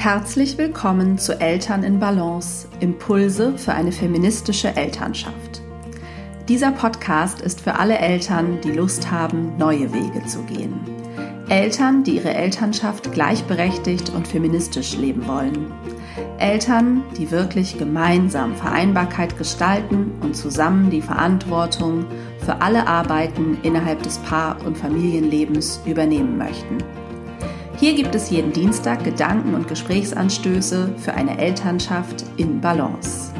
Herzlich willkommen zu Eltern in Balance, Impulse für eine feministische Elternschaft. Dieser Podcast ist für alle Eltern, die Lust haben, neue Wege zu gehen. Eltern, die ihre Elternschaft gleichberechtigt und feministisch leben wollen. Eltern, die wirklich gemeinsam Vereinbarkeit gestalten und zusammen die Verantwortung für alle Arbeiten innerhalb des Paar- und Familienlebens übernehmen möchten. Hier gibt es jeden Dienstag Gedanken und Gesprächsanstöße für eine Elternschaft in Balance.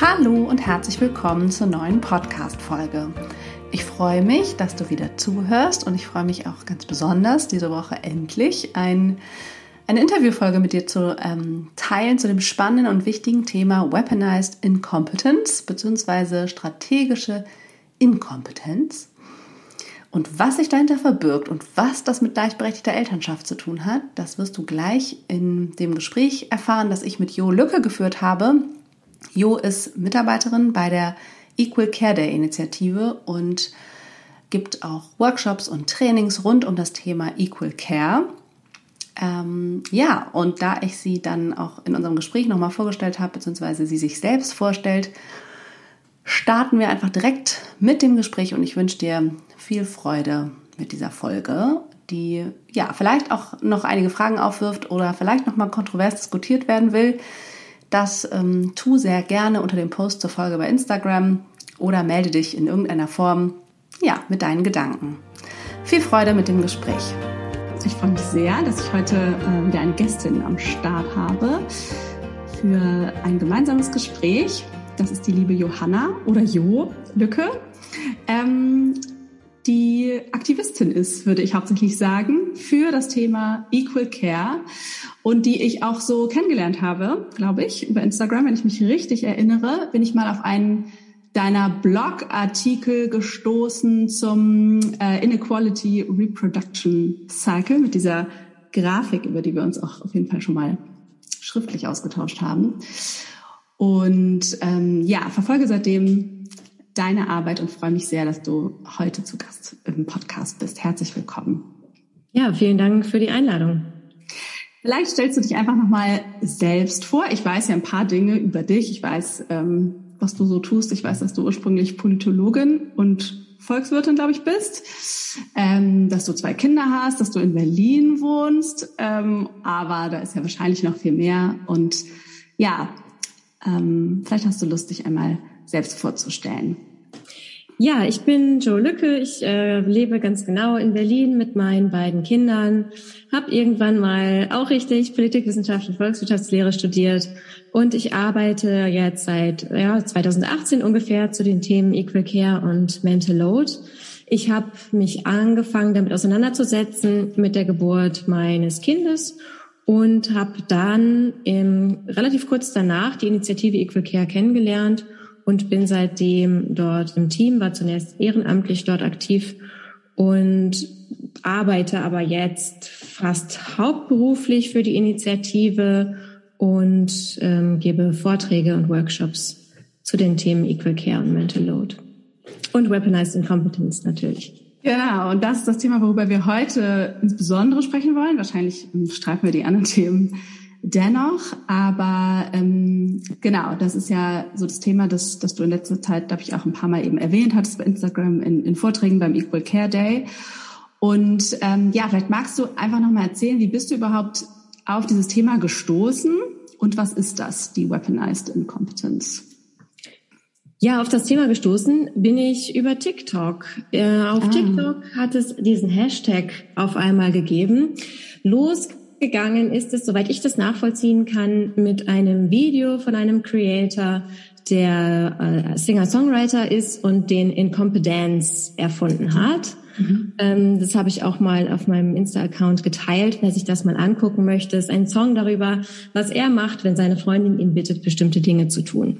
Hallo und herzlich willkommen zur neuen Podcast-Folge. Ich freue mich, dass du wieder zuhörst und ich freue mich auch ganz besonders, diese Woche endlich ein, eine Interviewfolge mit dir zu ähm, teilen zu dem spannenden und wichtigen Thema Weaponized Incompetence bzw. strategische Inkompetenz. Und was sich dahinter verbirgt und was das mit gleichberechtigter Elternschaft zu tun hat, das wirst du gleich in dem Gespräch erfahren, das ich mit Jo Lücke geführt habe. Jo ist Mitarbeiterin bei der Equal Care Day Initiative und gibt auch Workshops und Trainings rund um das Thema Equal Care. Ähm, ja, und da ich sie dann auch in unserem Gespräch nochmal vorgestellt habe, beziehungsweise sie sich selbst vorstellt, starten wir einfach direkt mit dem Gespräch und ich wünsche dir viel Freude mit dieser Folge, die ja vielleicht auch noch einige Fragen aufwirft oder vielleicht noch mal kontrovers diskutiert werden will. Das ähm, tu sehr gerne unter dem Post zur Folge bei Instagram oder melde dich in irgendeiner Form ja mit deinen Gedanken. Viel Freude mit dem Gespräch. Ich freue mich sehr, dass ich heute äh, wieder eine Gästin am Start habe für ein gemeinsames Gespräch. Das ist die liebe Johanna oder Jo Lücke. Ähm, die Aktivistin ist, würde ich hauptsächlich sagen, für das Thema Equal Care und die ich auch so kennengelernt habe, glaube ich, über Instagram, wenn ich mich richtig erinnere, bin ich mal auf einen deiner Blogartikel gestoßen zum äh, Inequality Reproduction Cycle mit dieser Grafik, über die wir uns auch auf jeden Fall schon mal schriftlich ausgetauscht haben. Und ähm, ja, verfolge seitdem deine Arbeit und freue mich sehr, dass du heute zu Gast im Podcast bist. Herzlich willkommen. Ja, vielen Dank für die Einladung. Vielleicht stellst du dich einfach nochmal selbst vor. Ich weiß ja ein paar Dinge über dich. Ich weiß, ähm, was du so tust. Ich weiß, dass du ursprünglich Politologin und Volkswirtin, glaube ich, bist, ähm, dass du zwei Kinder hast, dass du in Berlin wohnst, ähm, aber da ist ja wahrscheinlich noch viel mehr. Und ja, ähm, vielleicht hast du Lust, dich einmal selbst vorzustellen. Ja, ich bin Joe Lücke. Ich äh, lebe ganz genau in Berlin mit meinen beiden Kindern. Habe irgendwann mal auch richtig Politikwissenschaft und Volkswirtschaftslehre studiert und ich arbeite jetzt seit ja, 2018 ungefähr zu den Themen Equal Care und Mental Load. Ich habe mich angefangen, damit auseinanderzusetzen mit der Geburt meines Kindes und habe dann im, relativ kurz danach die Initiative Equal Care kennengelernt und bin seitdem dort im Team, war zunächst ehrenamtlich dort aktiv und arbeite aber jetzt fast hauptberuflich für die Initiative und ähm, gebe Vorträge und Workshops zu den Themen Equal Care und Mental Load. Und Weaponized Incompetence natürlich. Genau, und das ist das Thema, worüber wir heute insbesondere sprechen wollen. Wahrscheinlich streifen wir die anderen Themen dennoch. Aber ähm, genau, das ist ja so das Thema, das, das du in letzter Zeit, glaube ich, auch ein paar Mal eben erwähnt hattest bei Instagram in, in Vorträgen beim Equal Care Day. Und ähm, ja, vielleicht magst du einfach nochmal erzählen, wie bist du überhaupt auf dieses Thema gestoßen und was ist das, die Weaponized Incompetence? Ja, auf das Thema gestoßen bin ich über TikTok. Äh, auf ah. TikTok hat es diesen Hashtag auf einmal gegeben. Los gegangen ist es, soweit ich das nachvollziehen kann, mit einem Video von einem Creator, der äh, Singer-Songwriter ist und den Incompetence erfunden hat. Mhm. Ähm, das habe ich auch mal auf meinem Insta-Account geteilt, wer sich das mal angucken möchte. Es ist ein Song darüber, was er macht, wenn seine Freundin ihn bittet, bestimmte Dinge zu tun.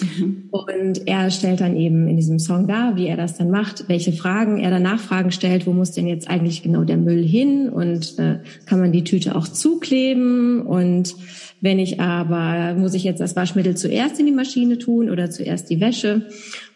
Mhm. Und er stellt dann eben in diesem Song dar, wie er das dann macht, welche Fragen er danach Fragen stellt, wo muss denn jetzt eigentlich genau der Müll hin und äh, kann man die Tüte auch zukleben und wenn ich aber, muss ich jetzt das Waschmittel zuerst in die Maschine tun oder zuerst die Wäsche?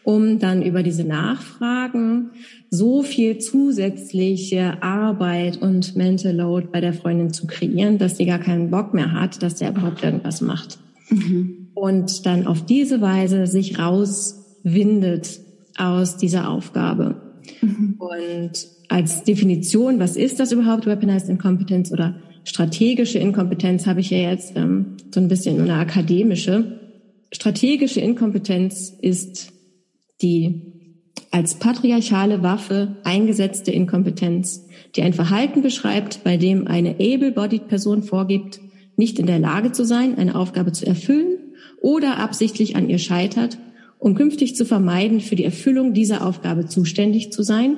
um dann über diese Nachfragen so viel zusätzliche Arbeit und Mental Load bei der Freundin zu kreieren, dass sie gar keinen Bock mehr hat, dass der überhaupt irgendwas macht. Mhm. Und dann auf diese Weise sich rauswindet aus dieser Aufgabe. Mhm. Und als Definition, was ist das überhaupt, Weaponized Incompetence oder strategische Inkompetenz, habe ich ja jetzt ähm, so ein bisschen eine akademische. Strategische Inkompetenz ist die als patriarchale Waffe eingesetzte Inkompetenz, die ein Verhalten beschreibt, bei dem eine able-bodied Person vorgibt, nicht in der Lage zu sein, eine Aufgabe zu erfüllen oder absichtlich an ihr scheitert, um künftig zu vermeiden, für die Erfüllung dieser Aufgabe zuständig zu sein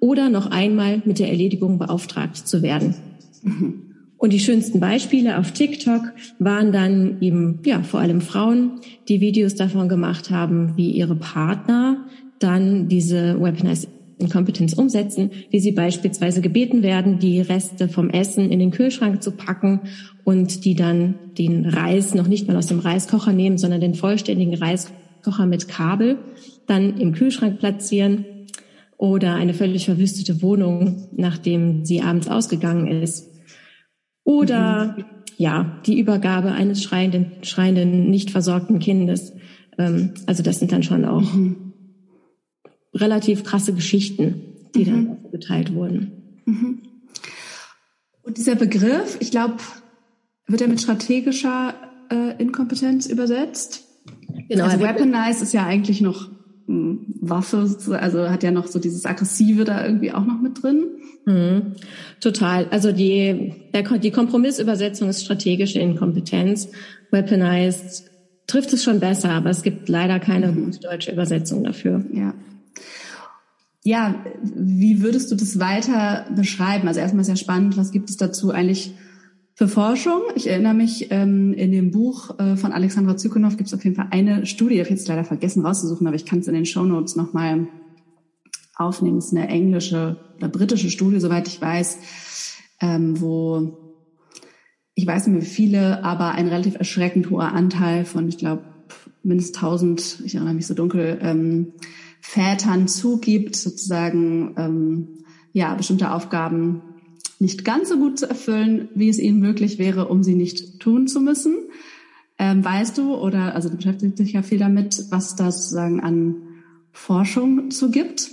oder noch einmal mit der Erledigung beauftragt zu werden. Mhm. Und die schönsten Beispiele auf TikTok waren dann eben, ja, vor allem Frauen, die Videos davon gemacht haben, wie ihre Partner dann diese Weaponized Incompetence umsetzen, wie sie beispielsweise gebeten werden, die Reste vom Essen in den Kühlschrank zu packen und die dann den Reis noch nicht mal aus dem Reiskocher nehmen, sondern den vollständigen Reiskocher mit Kabel dann im Kühlschrank platzieren oder eine völlig verwüstete Wohnung, nachdem sie abends ausgegangen ist oder mhm. ja, die Übergabe eines schreienden, schreienden, nicht versorgten Kindes. Ähm, also das sind dann schon auch mhm. Relativ krasse Geschichten, die mhm. dann geteilt wurden. Mhm. Und dieser Begriff, ich glaube, wird er mit strategischer äh, Inkompetenz übersetzt? Genau. Also weaponized ist ja eigentlich noch Waffe, also hat ja noch so dieses Aggressive da irgendwie auch noch mit drin. Mhm. Total. Also die, der, die Kompromissübersetzung ist strategische Inkompetenz. Weaponized trifft es schon besser, aber es gibt leider keine mhm. gute deutsche Übersetzung dafür. Ja. Ja, wie würdest du das weiter beschreiben? Also erstmal sehr spannend, was gibt es dazu eigentlich für Forschung? Ich erinnere mich, ähm, in dem Buch äh, von Alexandra Zykonow gibt es auf jeden Fall eine Studie, ich habe jetzt leider vergessen rauszusuchen, aber ich kann es in den Show Notes nochmal aufnehmen. Es ist eine englische oder britische Studie, soweit ich weiß, ähm, wo ich weiß nicht mehr wie viele, aber ein relativ erschreckend hoher Anteil von, ich glaube, mindestens 1000, ich erinnere mich so dunkel, ähm, Vätern zugibt, sozusagen ähm, ja bestimmte Aufgaben nicht ganz so gut zu erfüllen, wie es ihnen möglich wäre, um sie nicht tun zu müssen. Ähm, weißt du, oder also du beschäftigst dich ja viel damit, was da sozusagen an Forschung zu gibt?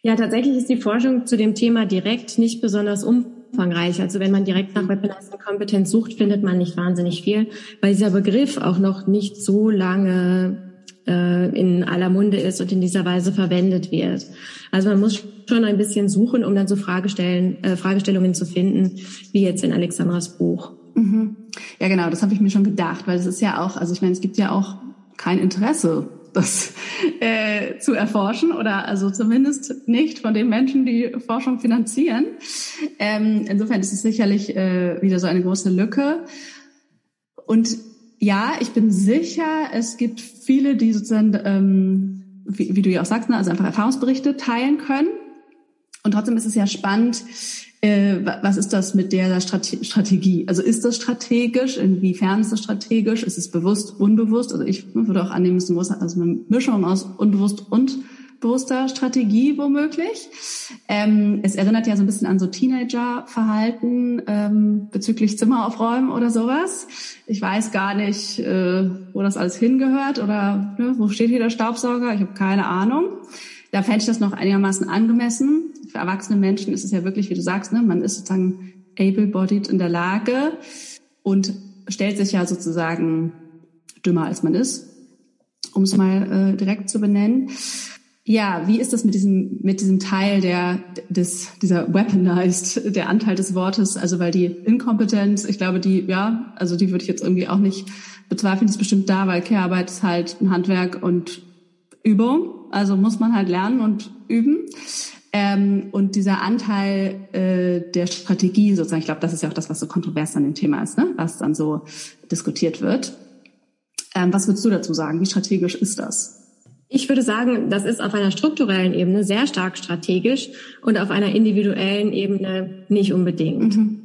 Ja, tatsächlich ist die Forschung zu dem Thema direkt nicht besonders umfangreich. Also wenn man direkt nach Weaponized Kompetenz sucht, findet man nicht wahnsinnig viel, weil dieser Begriff auch noch nicht so lange äh, in aller Munde ist und in dieser Weise verwendet wird. Also man muss schon ein bisschen suchen, um dann so Fragestellen, äh, Fragestellungen zu finden, wie jetzt in Alexandras Buch. Mhm. Ja, genau, das habe ich mir schon gedacht, weil es ist ja auch, also ich meine, es gibt ja auch kein Interesse das äh, zu erforschen oder also zumindest nicht von den Menschen, die Forschung finanzieren. Ähm, insofern ist es sicherlich äh, wieder so eine große Lücke. Und ja, ich bin sicher, es gibt viele, die sozusagen, ähm, wie, wie du ja auch sagst, ne, also einfach Erfahrungsberichte teilen können. Und trotzdem ist es ja spannend, äh, was ist das mit der Strategie? Also ist das strategisch? Inwiefern ist das strategisch? Ist es bewusst, unbewusst? Also ich würde auch annehmen, es ist also eine Mischung aus unbewusst und bewusster Strategie womöglich. Ähm, es erinnert ja so ein bisschen an so Teenager-Verhalten ähm, bezüglich Zimmer aufräumen oder sowas. Ich weiß gar nicht, äh, wo das alles hingehört oder ne, wo steht hier der Staubsauger. Ich habe keine Ahnung. Da fände ich das noch einigermaßen angemessen. Für erwachsene Menschen ist es ja wirklich, wie du sagst, ne, man ist sozusagen able-bodied in der Lage und stellt sich ja sozusagen dümmer als man ist, um es mal äh, direkt zu benennen. Ja, wie ist das mit diesem, mit diesem Teil der, des, dieser weaponized, der Anteil des Wortes? Also, weil die Inkompetenz, ich glaube, die, ja, also die würde ich jetzt irgendwie auch nicht bezweifeln, die ist bestimmt da, weil Care-Arbeit ist halt ein Handwerk und Übung. Also muss man halt lernen und üben. Ähm, und dieser Anteil äh, der Strategie sozusagen, ich glaube, das ist ja auch das, was so kontrovers an dem Thema ist, ne? was dann so diskutiert wird. Ähm, was würdest du dazu sagen? Wie strategisch ist das? Ich würde sagen, das ist auf einer strukturellen Ebene sehr stark strategisch und auf einer individuellen Ebene nicht unbedingt. Mhm.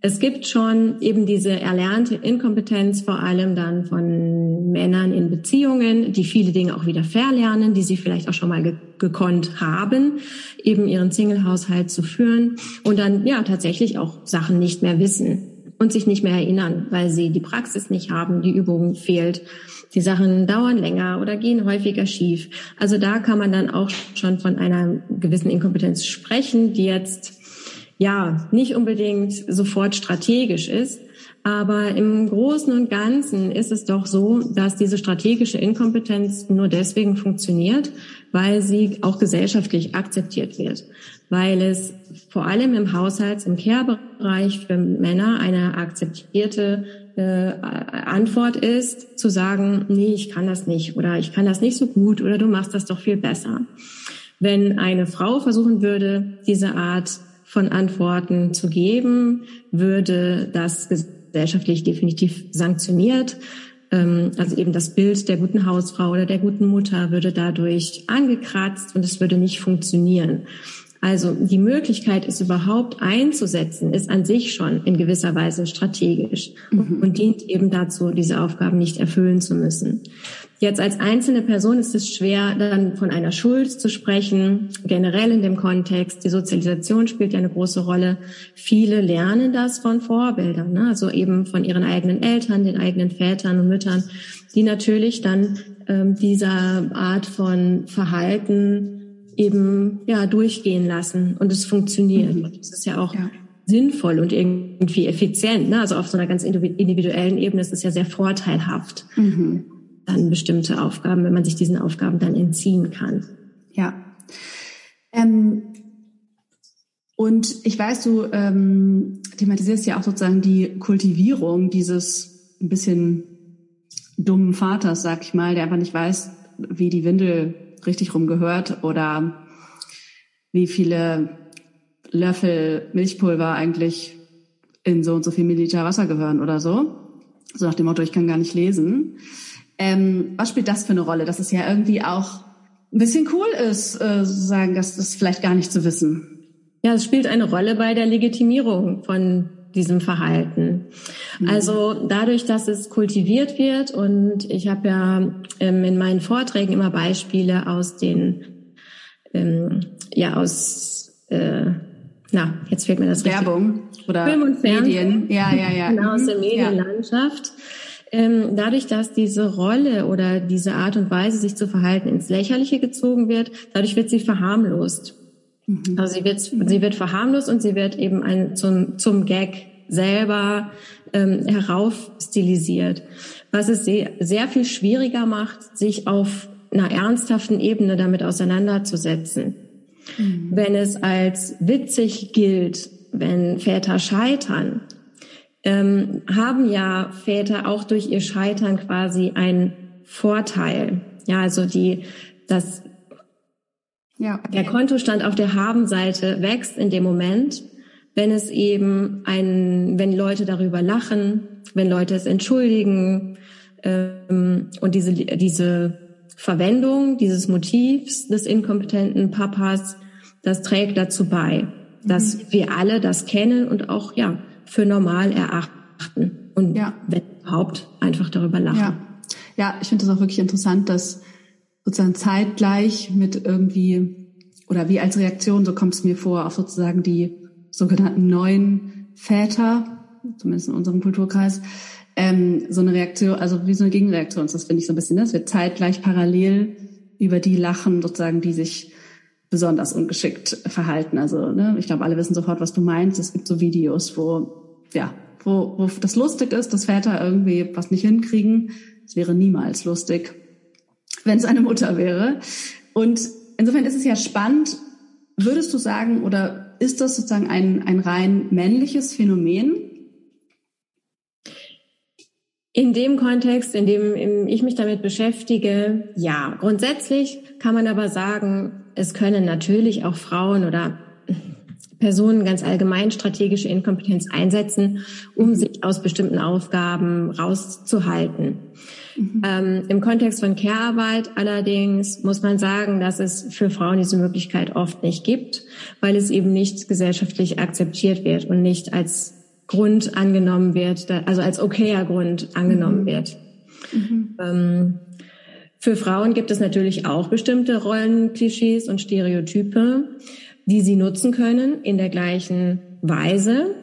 Es gibt schon eben diese erlernte Inkompetenz, vor allem dann von Männern in Beziehungen, die viele Dinge auch wieder verlernen, die sie vielleicht auch schon mal ge gekonnt haben, eben ihren Single-Haushalt zu führen und dann ja tatsächlich auch Sachen nicht mehr wissen und sich nicht mehr erinnern, weil sie die Praxis nicht haben, die Übung fehlt. Die Sachen dauern länger oder gehen häufiger schief. Also da kann man dann auch schon von einer gewissen Inkompetenz sprechen, die jetzt ja nicht unbedingt sofort strategisch ist, aber im Großen und Ganzen ist es doch so, dass diese strategische Inkompetenz nur deswegen funktioniert, weil sie auch gesellschaftlich akzeptiert wird. Weil es vor allem im Haushalts-, im Care-Bereich für Männer eine akzeptierte äh, Antwort ist, zu sagen, nee, ich kann das nicht oder ich kann das nicht so gut oder du machst das doch viel besser. Wenn eine Frau versuchen würde, diese Art von Antworten zu geben, würde das gesellschaftlich definitiv sanktioniert. Ähm, also eben das Bild der guten Hausfrau oder der guten Mutter würde dadurch angekratzt und es würde nicht funktionieren. Also die Möglichkeit, es überhaupt einzusetzen, ist an sich schon in gewisser Weise strategisch mhm. und dient eben dazu, diese Aufgaben nicht erfüllen zu müssen. Jetzt als einzelne Person ist es schwer, dann von einer Schuld zu sprechen. Generell in dem Kontext, die Sozialisation spielt ja eine große Rolle. Viele lernen das von Vorbildern, ne? also eben von ihren eigenen Eltern, den eigenen Vätern und Müttern, die natürlich dann ähm, dieser Art von Verhalten eben ja durchgehen lassen und es funktioniert. Mhm. Das ist ja auch ja. sinnvoll und irgendwie effizient. Ne? Also auf so einer ganz individuellen Ebene ist es ja sehr vorteilhaft. Mhm dann bestimmte Aufgaben, wenn man sich diesen Aufgaben dann entziehen kann. Ja. Ähm, und ich weiß, du ähm, thematisierst ja auch sozusagen die Kultivierung dieses ein bisschen dummen Vaters, sag ich mal, der einfach nicht weiß, wie die Windel richtig rumgehört oder wie viele Löffel Milchpulver eigentlich in so und so viel Milliliter Wasser gehören oder so. So nach dem Motto, ich kann gar nicht lesen. Ähm, was spielt das für eine Rolle? Dass es ja irgendwie auch ein bisschen cool ist, äh, sozusagen, dass das vielleicht gar nicht zu wissen. Ja, es spielt eine Rolle bei der Legitimierung von diesem Verhalten. Mhm. Also dadurch, dass es kultiviert wird und ich habe ja ähm, in meinen Vorträgen immer Beispiele aus den, ähm, ja aus, äh, na, jetzt fehlt mir das Werbung oder Film und Fernsehen. Medien. Ja, ja, ja. Genau, aus der mhm. Medienlandschaft. Ja ähm, dadurch, dass diese Rolle oder diese Art und Weise, sich zu verhalten, ins Lächerliche gezogen wird, dadurch wird sie verharmlost. Mhm. Also sie wird, sie wird verharmlost und sie wird eben ein, zum, zum Gag selber ähm, heraufstilisiert, was es sehr, sehr viel schwieriger macht, sich auf einer ernsthaften Ebene damit auseinanderzusetzen. Mhm. Wenn es als witzig gilt, wenn Väter scheitern, ähm, haben ja Väter auch durch ihr Scheitern quasi einen Vorteil. Ja, also die, das, ja. der Kontostand auf der Habenseite wächst in dem Moment, wenn es eben ein, wenn Leute darüber lachen, wenn Leute es entschuldigen ähm, und diese diese Verwendung dieses Motivs des inkompetenten Papas, das trägt dazu bei, dass mhm. wir alle das kennen und auch ja für normal erachten und ja. wenn überhaupt einfach darüber lachen. Ja, ja ich finde das auch wirklich interessant, dass sozusagen zeitgleich mit irgendwie oder wie als Reaktion, so kommt es mir vor, auf sozusagen die sogenannten neuen Väter, zumindest in unserem Kulturkreis, ähm, so eine Reaktion, also wie so eine Gegenreaktion. Das finde ich so ein bisschen, das wird zeitgleich parallel über die lachen, sozusagen, die sich besonders ungeschickt verhalten. Also ne, ich glaube, alle wissen sofort, was du meinst. Es gibt so Videos, wo ja, wo, wo das lustig ist, dass Väter irgendwie was nicht hinkriegen. Es wäre niemals lustig, wenn es eine Mutter wäre. Und insofern ist es ja spannend. Würdest du sagen, oder ist das sozusagen ein, ein rein männliches Phänomen? In dem Kontext, in dem ich mich damit beschäftige, ja. Grundsätzlich kann man aber sagen, es können natürlich auch Frauen oder Personen ganz allgemein strategische Inkompetenz einsetzen, um sich aus bestimmten Aufgaben rauszuhalten. Mhm. Ähm, Im Kontext von Care-Arbeit allerdings muss man sagen, dass es für Frauen diese Möglichkeit oft nicht gibt, weil es eben nicht gesellschaftlich akzeptiert wird und nicht als Grund angenommen wird, also als okayer Grund angenommen mhm. wird. Mhm. Ähm, für Frauen gibt es natürlich auch bestimmte Rollenklischees und Stereotype, die sie nutzen können in der gleichen Weise.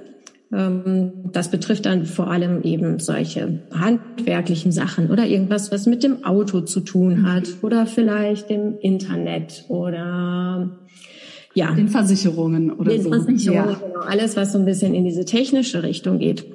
Ähm, das betrifft dann vor allem eben solche handwerklichen Sachen oder irgendwas, was mit dem Auto zu tun hat oder vielleicht dem Internet oder ja. Den Versicherungen oder den so. Versicherungen, ja. genau. Alles, was so ein bisschen in diese technische Richtung geht.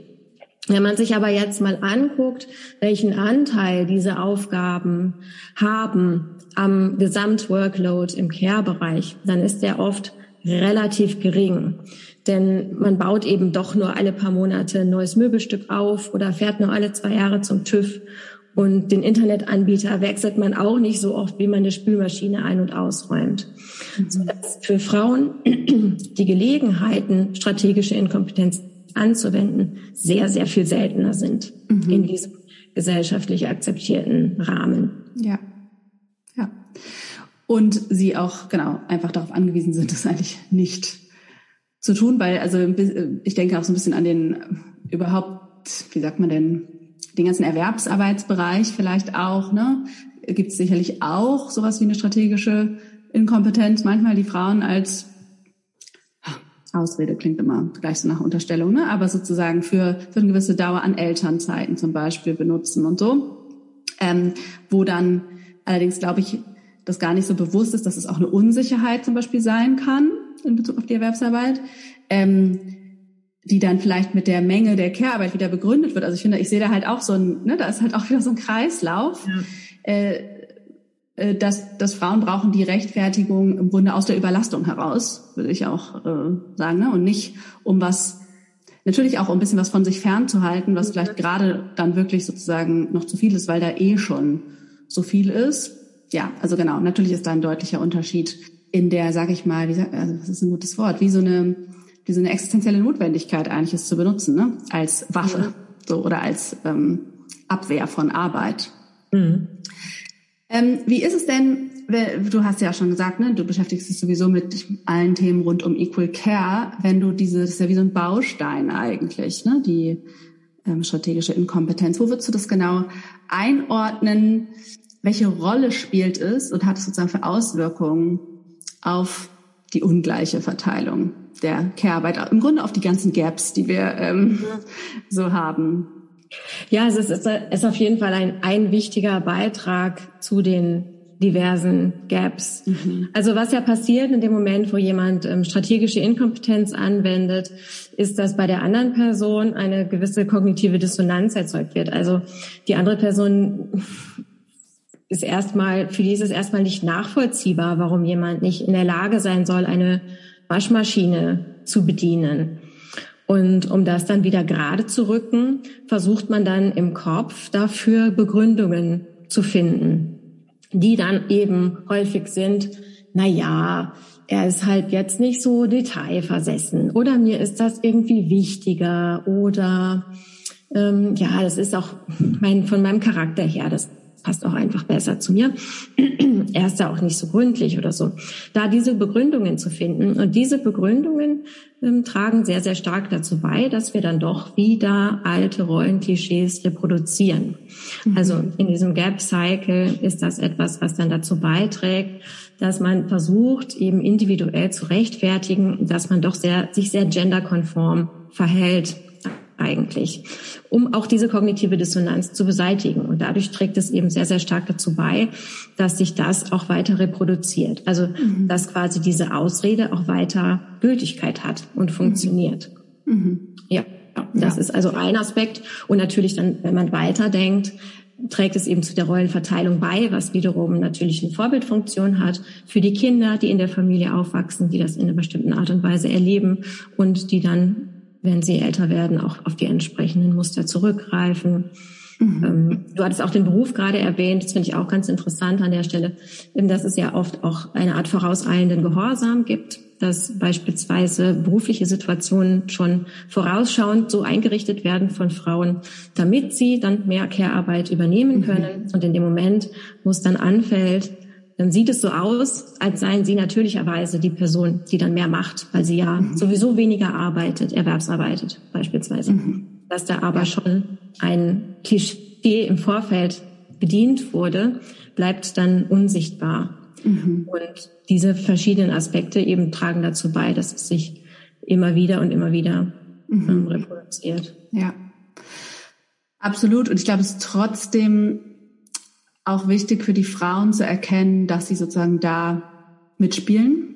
Wenn man sich aber jetzt mal anguckt, welchen Anteil diese Aufgaben haben am Gesamtworkload im Care-Bereich, dann ist der oft relativ gering. Denn man baut eben doch nur alle paar Monate ein neues Möbelstück auf oder fährt nur alle zwei Jahre zum TÜV. Und den Internetanbieter wechselt man auch nicht so oft, wie man eine Spülmaschine ein- und ausräumt. Mhm. Sodass für Frauen die Gelegenheiten, strategische Inkompetenz anzuwenden, sehr, sehr viel seltener sind mhm. in diesem gesellschaftlich akzeptierten Rahmen. Ja. Ja. Und sie auch, genau, einfach darauf angewiesen sind, das eigentlich nicht zu tun, weil, also ich denke auch so ein bisschen an den überhaupt, wie sagt man denn, den ganzen Erwerbsarbeitsbereich vielleicht auch, ne? Gibt es sicherlich auch sowas wie eine strategische Inkompetenz, manchmal die Frauen als Ausrede klingt immer gleich so nach Unterstellung, ne? aber sozusagen für, für eine gewisse Dauer an Elternzeiten zum Beispiel benutzen und so. Ähm, wo dann allerdings, glaube ich, das gar nicht so bewusst ist, dass es auch eine Unsicherheit zum Beispiel sein kann in Bezug auf die Erwerbsarbeit, ähm, die dann vielleicht mit der Menge der Care-Arbeit wieder begründet wird. Also ich finde, ich sehe da halt auch so ein, ne, da ist halt auch wieder so ein Kreislauf. Ja. Äh, äh, dass, dass Frauen brauchen die Rechtfertigung im Grunde aus der Überlastung heraus, würde ich auch äh, sagen, ne? und nicht um was, natürlich auch um ein bisschen was von sich fernzuhalten, was vielleicht gerade dann wirklich sozusagen noch zu viel ist, weil da eh schon so viel ist. Ja, also genau, natürlich ist da ein deutlicher Unterschied in der, sag ich mal, wie also das ist ein gutes Wort, wie so eine, wie so eine existenzielle Notwendigkeit eigentlich ist zu benutzen, ne? als Waffe ja. so oder als ähm, Abwehr von Arbeit. Mhm. Ähm, wie ist es denn, du hast ja schon gesagt, ne, du beschäftigst dich sowieso mit allen Themen rund um Equal Care, wenn du diese, das ist ja wie so ein Baustein eigentlich, ne, die ähm, strategische Inkompetenz. Wo würdest du das genau einordnen? Welche Rolle spielt es und hat es sozusagen für Auswirkungen auf die ungleiche Verteilung der Care-Arbeit, im Grunde auf die ganzen Gaps, die wir ähm, so haben? Ja, es ist, es ist auf jeden Fall ein, ein wichtiger Beitrag zu den diversen Gaps. Mhm. Also was ja passiert in dem Moment, wo jemand ähm, strategische Inkompetenz anwendet, ist, dass bei der anderen Person eine gewisse kognitive Dissonanz erzeugt wird. Also die andere Person ist erstmal, für die ist es erstmal nicht nachvollziehbar, warum jemand nicht in der Lage sein soll, eine Waschmaschine zu bedienen. Und um das dann wieder gerade zu rücken, versucht man dann im Kopf dafür Begründungen zu finden, die dann eben häufig sind, na ja, er ist halt jetzt nicht so detailversessen oder mir ist das irgendwie wichtiger oder ähm, ja, das ist auch mein, von meinem Charakter her, das passt auch einfach besser zu mir. er ist da auch nicht so gründlich oder so. Da diese Begründungen zu finden und diese Begründungen ähm, tragen sehr, sehr stark dazu bei, dass wir dann doch wieder alte Rollenklischees reproduzieren. Mhm. Also in diesem Gap Cycle ist das etwas, was dann dazu beiträgt, dass man versucht, eben individuell zu rechtfertigen, dass man doch sehr, sich sehr genderkonform verhält eigentlich, um auch diese kognitive Dissonanz zu beseitigen. Und dadurch trägt es eben sehr, sehr stark dazu bei, dass sich das auch weiter reproduziert. Also, mhm. dass quasi diese Ausrede auch weiter Gültigkeit hat und mhm. funktioniert. Mhm. Ja. Das ja. ist also ein Aspekt. Und natürlich dann, wenn man weiterdenkt, trägt es eben zu der Rollenverteilung bei, was wiederum natürlich eine Vorbildfunktion hat für die Kinder, die in der Familie aufwachsen, die das in einer bestimmten Art und Weise erleben und die dann wenn sie älter werden, auch auf die entsprechenden Muster zurückgreifen. Mhm. Ähm, du hattest auch den Beruf gerade erwähnt, das finde ich auch ganz interessant an der Stelle, dass es ja oft auch eine Art vorauseilenden Gehorsam gibt, dass beispielsweise berufliche Situationen schon vorausschauend so eingerichtet werden von Frauen, damit sie dann mehr Care-Arbeit übernehmen mhm. können. Mhm. Und in dem Moment, wo es dann anfällt, dann sieht es so aus, als seien sie natürlicherweise die Person, die dann mehr macht, weil sie ja mhm. sowieso weniger arbeitet, erwerbsarbeitet beispielsweise. Mhm. Dass da aber ja. schon ein Klischee im Vorfeld bedient wurde, bleibt dann unsichtbar. Mhm. Und diese verschiedenen Aspekte eben tragen dazu bei, dass es sich immer wieder und immer wieder mhm. ähm, reproduziert. Ja, absolut. Und ich glaube, es ist trotzdem auch wichtig für die Frauen zu erkennen, dass sie sozusagen da mitspielen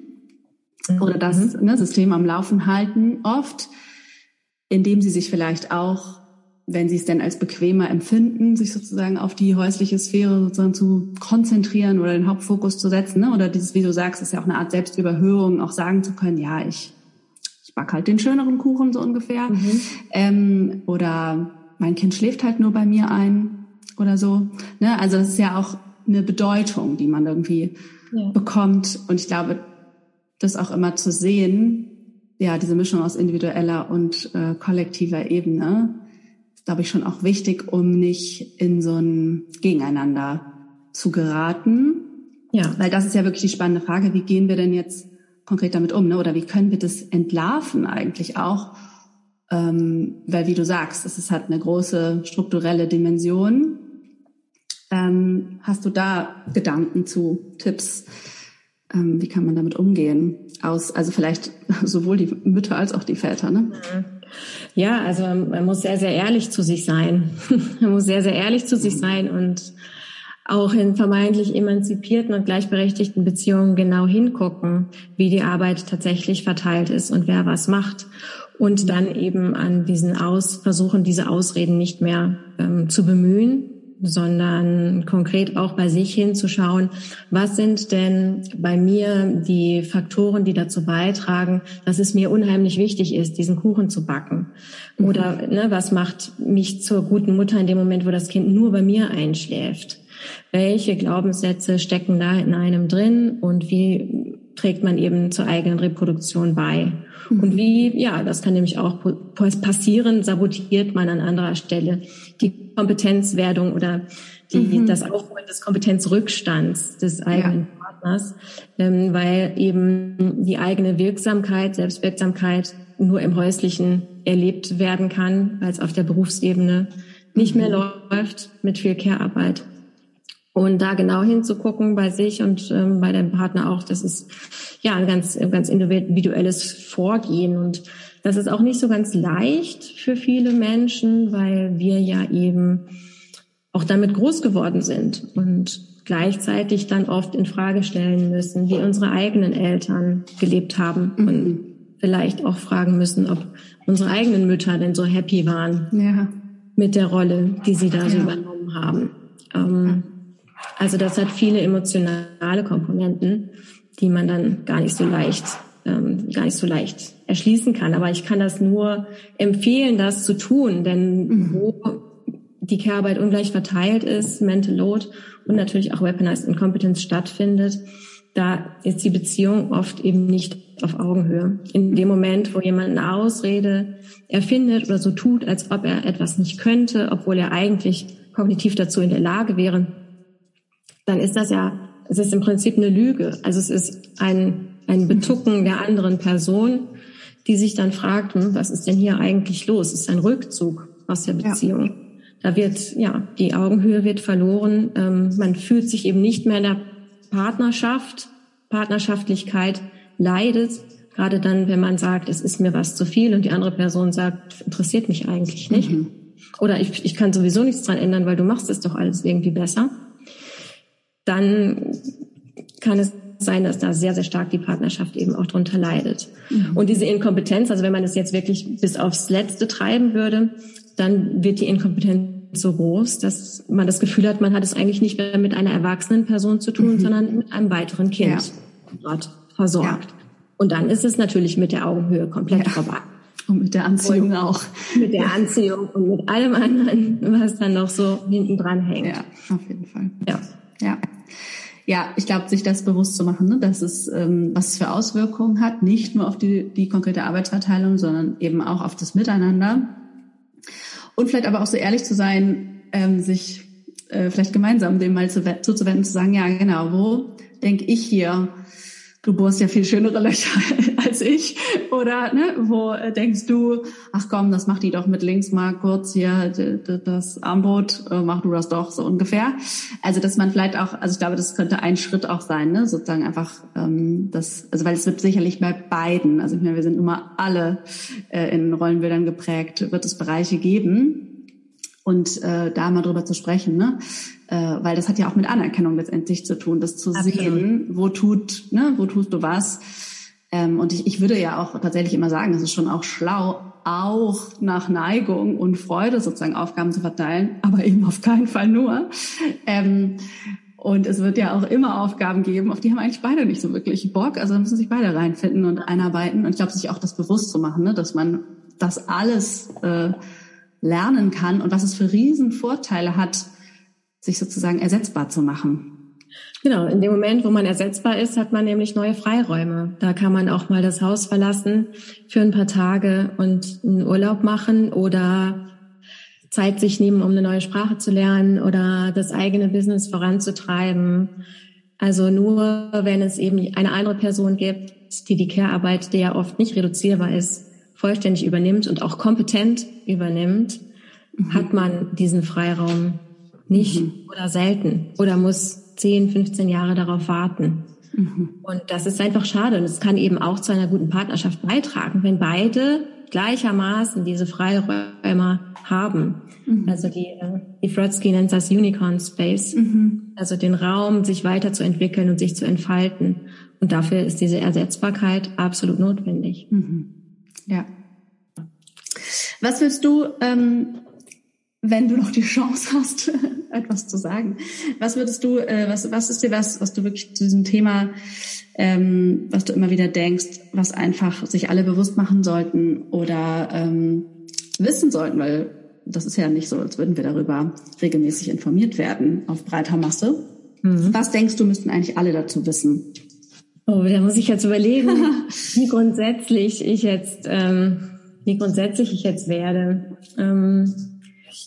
mhm. oder das ne, System am Laufen halten. Oft, indem sie sich vielleicht auch wenn sie es denn als bequemer empfinden, sich sozusagen auf die häusliche Sphäre sozusagen zu konzentrieren oder den Hauptfokus zu setzen, ne? oder dieses, wie du sagst, ist ja auch eine Art Selbstüberhöhung, auch sagen zu können, ja, ich, ich back halt den schöneren Kuchen so ungefähr, mhm. ähm, oder mein Kind schläft halt nur bei mir ein oder so. Ne? Also das ist ja auch eine Bedeutung, die man irgendwie ja. bekommt. Und ich glaube, das auch immer zu sehen, ja, diese Mischung aus individueller und äh, kollektiver Ebene, glaube ich, schon auch wichtig, um nicht in so ein Gegeneinander zu geraten. Ja. Weil das ist ja wirklich die spannende Frage, wie gehen wir denn jetzt konkret damit um, ne? oder wie können wir das entlarven eigentlich auch? Ähm, weil wie du sagst, es hat eine große strukturelle Dimension. Ähm, hast du da Gedanken zu, Tipps? Ähm, wie kann man damit umgehen? Aus, also vielleicht sowohl die Mütter als auch die Väter, ne? Mhm. Ja, also man muss sehr, sehr ehrlich zu sich sein. man muss sehr, sehr ehrlich zu sich sein und auch in vermeintlich emanzipierten und gleichberechtigten Beziehungen genau hingucken, wie die Arbeit tatsächlich verteilt ist und wer was macht. Und dann eben an diesen Aus, versuchen, diese Ausreden nicht mehr ähm, zu bemühen, sondern konkret auch bei sich hinzuschauen, was sind denn bei mir die Faktoren, die dazu beitragen, dass es mir unheimlich wichtig ist, diesen Kuchen zu backen. Mhm. Oder ne, was macht mich zur guten Mutter in dem Moment, wo das Kind nur bei mir einschläft? Welche Glaubenssätze stecken da in einem drin und wie trägt man eben zur eigenen Reproduktion bei? Mhm. Und wie, ja, das kann nämlich auch passieren, sabotiert man an anderer Stelle die Kompetenzwerdung oder die, mhm. das Aufholen des Kompetenzrückstands des eigenen ja. Partners, ähm, weil eben die eigene Wirksamkeit, Selbstwirksamkeit nur im Häuslichen erlebt werden kann, weil es auf der Berufsebene nicht mehr mhm. läuft mit viel Care-Arbeit. Und da genau hinzugucken bei sich und ähm, bei dem Partner auch, das ist ja ein ganz, ganz individuelles Vorgehen. Und das ist auch nicht so ganz leicht für viele Menschen, weil wir ja eben auch damit groß geworden sind und gleichzeitig dann oft in Frage stellen müssen, wie unsere eigenen Eltern gelebt haben mhm. und vielleicht auch fragen müssen, ob unsere eigenen Mütter denn so happy waren ja. mit der Rolle, die sie da ja. so übernommen haben. Ähm, also das hat viele emotionale Komponenten, die man dann gar nicht so leicht, ähm, gar nicht so leicht erschließen kann. Aber ich kann das nur empfehlen, das zu tun, denn mhm. wo die Care-Arbeit ungleich verteilt ist, Mental Load und natürlich auch Weaponized Incompetence stattfindet, da ist die Beziehung oft eben nicht auf Augenhöhe. In dem Moment, wo jemand eine Ausrede erfindet oder so tut, als ob er etwas nicht könnte, obwohl er eigentlich kognitiv dazu in der Lage wäre, dann ist das ja, es ist im Prinzip eine Lüge. Also es ist ein, ein Betucken der anderen Person, die sich dann fragt, hm, was ist denn hier eigentlich los? Es ist ein Rückzug aus der Beziehung. Ja. Da wird, ja, die Augenhöhe wird verloren. Ähm, man fühlt sich eben nicht mehr in der Partnerschaft. Partnerschaftlichkeit leidet. Gerade dann, wenn man sagt, es ist mir was zu viel und die andere Person sagt, interessiert mich eigentlich nicht. Mhm. Oder ich, ich kann sowieso nichts dran ändern, weil du machst es doch alles irgendwie besser dann kann es sein, dass da sehr, sehr stark die Partnerschaft eben auch drunter leidet. Mhm. Und diese Inkompetenz, also wenn man das jetzt wirklich bis aufs Letzte treiben würde, dann wird die Inkompetenz so groß, dass man das Gefühl hat, man hat es eigentlich nicht mehr mit einer erwachsenen Person zu tun, mhm. sondern mit einem weiteren Kind ja. dort versorgt. Ja. Und dann ist es natürlich mit der Augenhöhe komplett ja. vorbei. Und mit der Anziehung und auch. Mit der Anziehung und mit allem anderen, was dann noch so hinten dran hängt. Ja, auf jeden Fall. Ja. Ja ja, ich glaube, sich das bewusst zu machen, ne, dass es ähm, was für Auswirkungen hat, nicht nur auf die, die konkrete Arbeitsverteilung, sondern eben auch auf das Miteinander. Und vielleicht aber auch so ehrlich zu sein, ähm, sich äh, vielleicht gemeinsam dem mal zu, zuzuwenden, zu sagen, ja, genau, wo denke ich hier, du bohrst ja viel schönere Löcher als ich. Oder ne, wo äh, denkst du, ach komm, das macht die doch mit links mal kurz hier das Armbrot, äh, mach du das doch so ungefähr. Also dass man vielleicht auch, also ich glaube, das könnte ein Schritt auch sein, ne, sozusagen einfach ähm, das, also weil es wird sicherlich bei beiden, also ich meine, wir sind immer alle äh, in Rollenbildern geprägt, wird es Bereiche geben und äh, da mal drüber zu sprechen, ne? Äh, weil das hat ja auch mit Anerkennung letztendlich zu tun, das zu Absolut. sehen, wo tut, ne, wo tust du was. Ähm, und ich, ich würde ja auch tatsächlich immer sagen, es ist schon auch schlau, auch nach Neigung und Freude sozusagen Aufgaben zu verteilen, aber eben auf keinen Fall nur. Ähm, und es wird ja auch immer Aufgaben geben, auf die haben eigentlich beide nicht so wirklich Bock. Also da müssen sich beide reinfinden und einarbeiten. Und ich glaube, sich auch das bewusst zu machen, ne, dass man das alles äh, lernen kann und was es für Riesenvorteile hat, sich sozusagen ersetzbar zu machen. Genau, in dem Moment, wo man ersetzbar ist, hat man nämlich neue Freiräume. Da kann man auch mal das Haus verlassen für ein paar Tage und einen Urlaub machen oder Zeit sich nehmen, um eine neue Sprache zu lernen oder das eigene Business voranzutreiben. Also nur, wenn es eben eine andere Person gibt, die die Care-Arbeit, die ja oft nicht reduzierbar ist, vollständig übernimmt und auch kompetent übernimmt, mhm. hat man diesen Freiraum nicht mhm. oder selten oder muss 10, 15 Jahre darauf warten. Mhm. Und das ist einfach schade. Und es kann eben auch zu einer guten Partnerschaft beitragen, wenn beide gleichermaßen diese Freiräume haben. Mhm. Also die, äh, die Frotsky nennt das Unicorn Space. Mhm. Also den Raum, sich weiterzuentwickeln und sich zu entfalten. Und dafür ist diese Ersetzbarkeit absolut notwendig. Mhm. Ja. Was willst du, ähm, wenn du noch die Chance hast, etwas zu sagen? Was würdest du, äh, was, was ist dir was, was du wirklich zu diesem Thema, ähm, was du immer wieder denkst, was einfach sich alle bewusst machen sollten oder ähm, wissen sollten, weil das ist ja nicht so, als würden wir darüber regelmäßig informiert werden auf breiter Masse. Mhm. Was denkst du, müssten eigentlich alle dazu wissen? Oh, da muss ich jetzt überlegen, wie grundsätzlich ich jetzt, ähm, wie grundsätzlich ich jetzt werde. Ähm,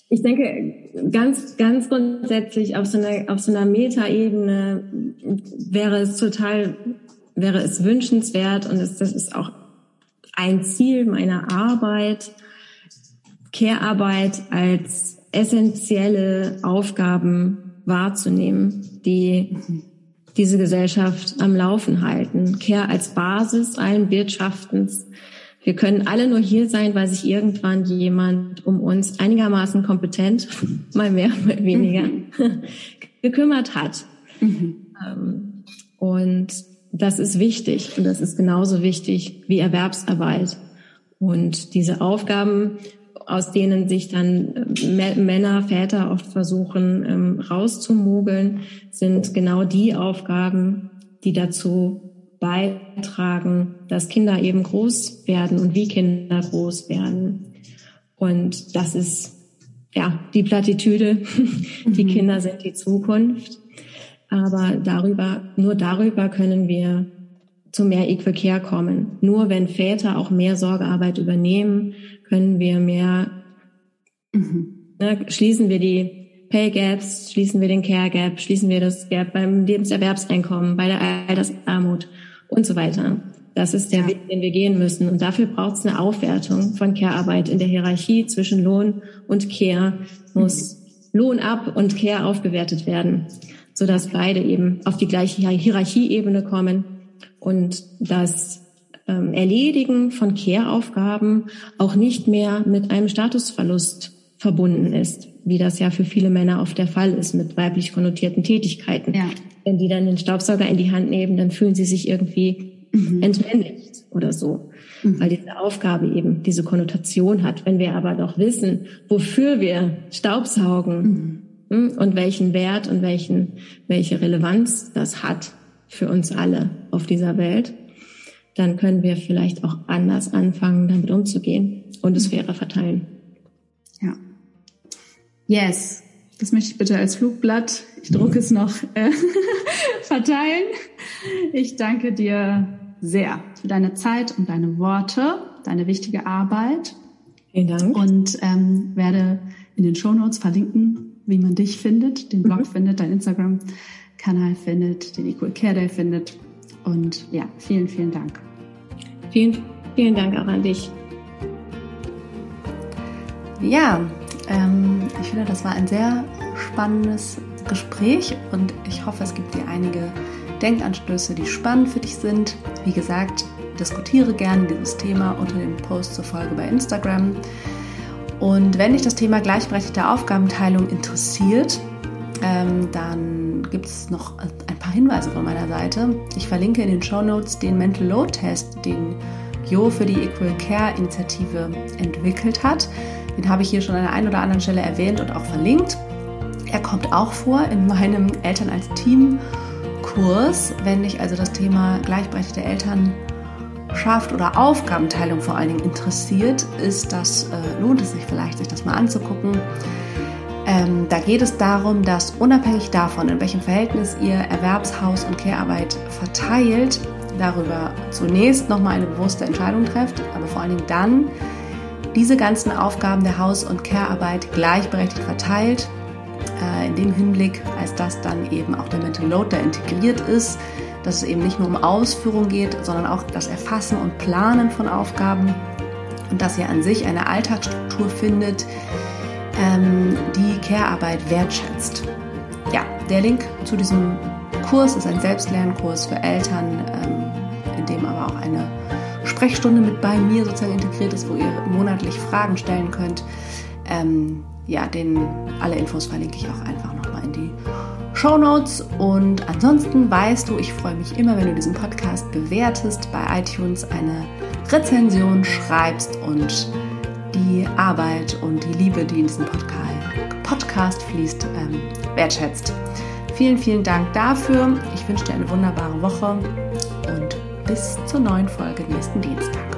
ich denke, ganz, ganz grundsätzlich auf so einer, auf so einer Metaebene wäre es total, wäre es wünschenswert und es, das ist auch ein Ziel meiner Arbeit, Care-Arbeit als essentielle Aufgaben wahrzunehmen, die diese Gesellschaft am Laufen halten. Care als Basis allen Wirtschaftens. Wir können alle nur hier sein, weil sich irgendwann jemand um uns einigermaßen kompetent, mal mehr, mal weniger, gekümmert hat. Mhm. Ähm, und das ist wichtig und das ist genauso wichtig wie Erwerbsarbeit. Und diese Aufgaben aus denen sich dann äh, Männer, Väter oft versuchen ähm, rauszumogeln, sind genau die Aufgaben, die dazu beitragen, dass Kinder eben groß werden und wie Kinder groß werden. Und das ist ja die Plattitüde. die mhm. Kinder sind die Zukunft. Aber darüber, nur darüber können wir zu mehr Equal Care kommen. Nur wenn Väter auch mehr Sorgearbeit übernehmen, können wir mehr, mhm. ne, schließen wir die Pay Gaps, schließen wir den Care Gap, schließen wir das Gap beim Lebenserwerbseinkommen, bei der Altersarmut und so weiter. Das ist der ja. Weg, den wir gehen müssen. Und dafür braucht es eine Aufwertung von Care-Arbeit in der Hierarchie zwischen Lohn und Care. Muss mhm. Lohn ab und Care aufgewertet werden, sodass beide eben auf die gleiche Hierarchieebene kommen und das ähm, Erledigen von Care-Aufgaben auch nicht mehr mit einem Statusverlust verbunden ist, wie das ja für viele Männer oft der Fall ist mit weiblich konnotierten Tätigkeiten. Ja. Wenn die dann den Staubsauger in die Hand nehmen, dann fühlen sie sich irgendwie mhm. entmännlicht oder so, mhm. weil diese Aufgabe eben diese Konnotation hat. Wenn wir aber doch wissen, wofür wir Staubsaugen mhm. Hm, und welchen Wert und welchen, welche Relevanz das hat, für uns alle auf dieser Welt, dann können wir vielleicht auch anders anfangen, damit umzugehen und es fairer verteilen. Ja. Yes. Das möchte ich bitte als Flugblatt, ich drucke es noch, äh, verteilen. Ich danke dir sehr für deine Zeit und deine Worte, deine wichtige Arbeit. Vielen Dank. Und ähm, werde in den Show Notes verlinken, wie man dich findet, den Blog mhm. findet, dein Instagram Kanal findet, den Equal Care Day findet. Und ja, vielen, vielen Dank. Vielen, vielen Dank auch an dich. Ja, ähm, ich finde, das war ein sehr spannendes Gespräch und ich hoffe, es gibt dir einige Denkanstöße, die spannend für dich sind. Wie gesagt, diskutiere gerne dieses Thema unter dem Post zur Folge bei Instagram. Und wenn dich das Thema gleichberechtigte Aufgabenteilung interessiert, ähm, dann gibt es noch ein paar Hinweise von meiner Seite. Ich verlinke in den Show Notes den Mental Load Test, den Jo für die Equal Care Initiative entwickelt hat. Den habe ich hier schon an der einen oder anderen Stelle erwähnt und auch verlinkt. Er kommt auch vor in meinem Eltern als Team Kurs, wenn dich also das Thema gleichberechtigte Elternschaft oder Aufgabenteilung vor allen Dingen interessiert, ist das, äh, lohnt es sich vielleicht, sich das mal anzugucken. Ähm, da geht es darum, dass unabhängig davon, in welchem Verhältnis ihr Erwerbshaus- und Care-Arbeit verteilt, darüber zunächst nochmal eine bewusste Entscheidung trefft, aber vor allen Dingen dann diese ganzen Aufgaben der Haus- und Care-Arbeit gleichberechtigt verteilt. Äh, in dem Hinblick, als dass dann eben auch der Mental Load da integriert ist, dass es eben nicht nur um Ausführung geht, sondern auch das Erfassen und Planen von Aufgaben und dass ihr an sich eine Alltagsstruktur findet, ähm, die Care-Arbeit wertschätzt. Ja, der Link zu diesem Kurs ist ein Selbstlernkurs für Eltern, ähm, in dem aber auch eine Sprechstunde mit bei mir sozusagen integriert ist, wo ihr monatlich Fragen stellen könnt. Ähm, ja, den, alle Infos verlinke ich auch einfach nochmal in die Show Notes. Und ansonsten weißt du, ich freue mich immer, wenn du diesen Podcast bewertest, bei iTunes eine Rezension schreibst und die Arbeit und die Liebe, die in diesen Podcast fließt, ähm, wertschätzt. Vielen, vielen Dank dafür. Ich wünsche dir eine wunderbare Woche und bis zur neuen Folge nächsten Dienstag.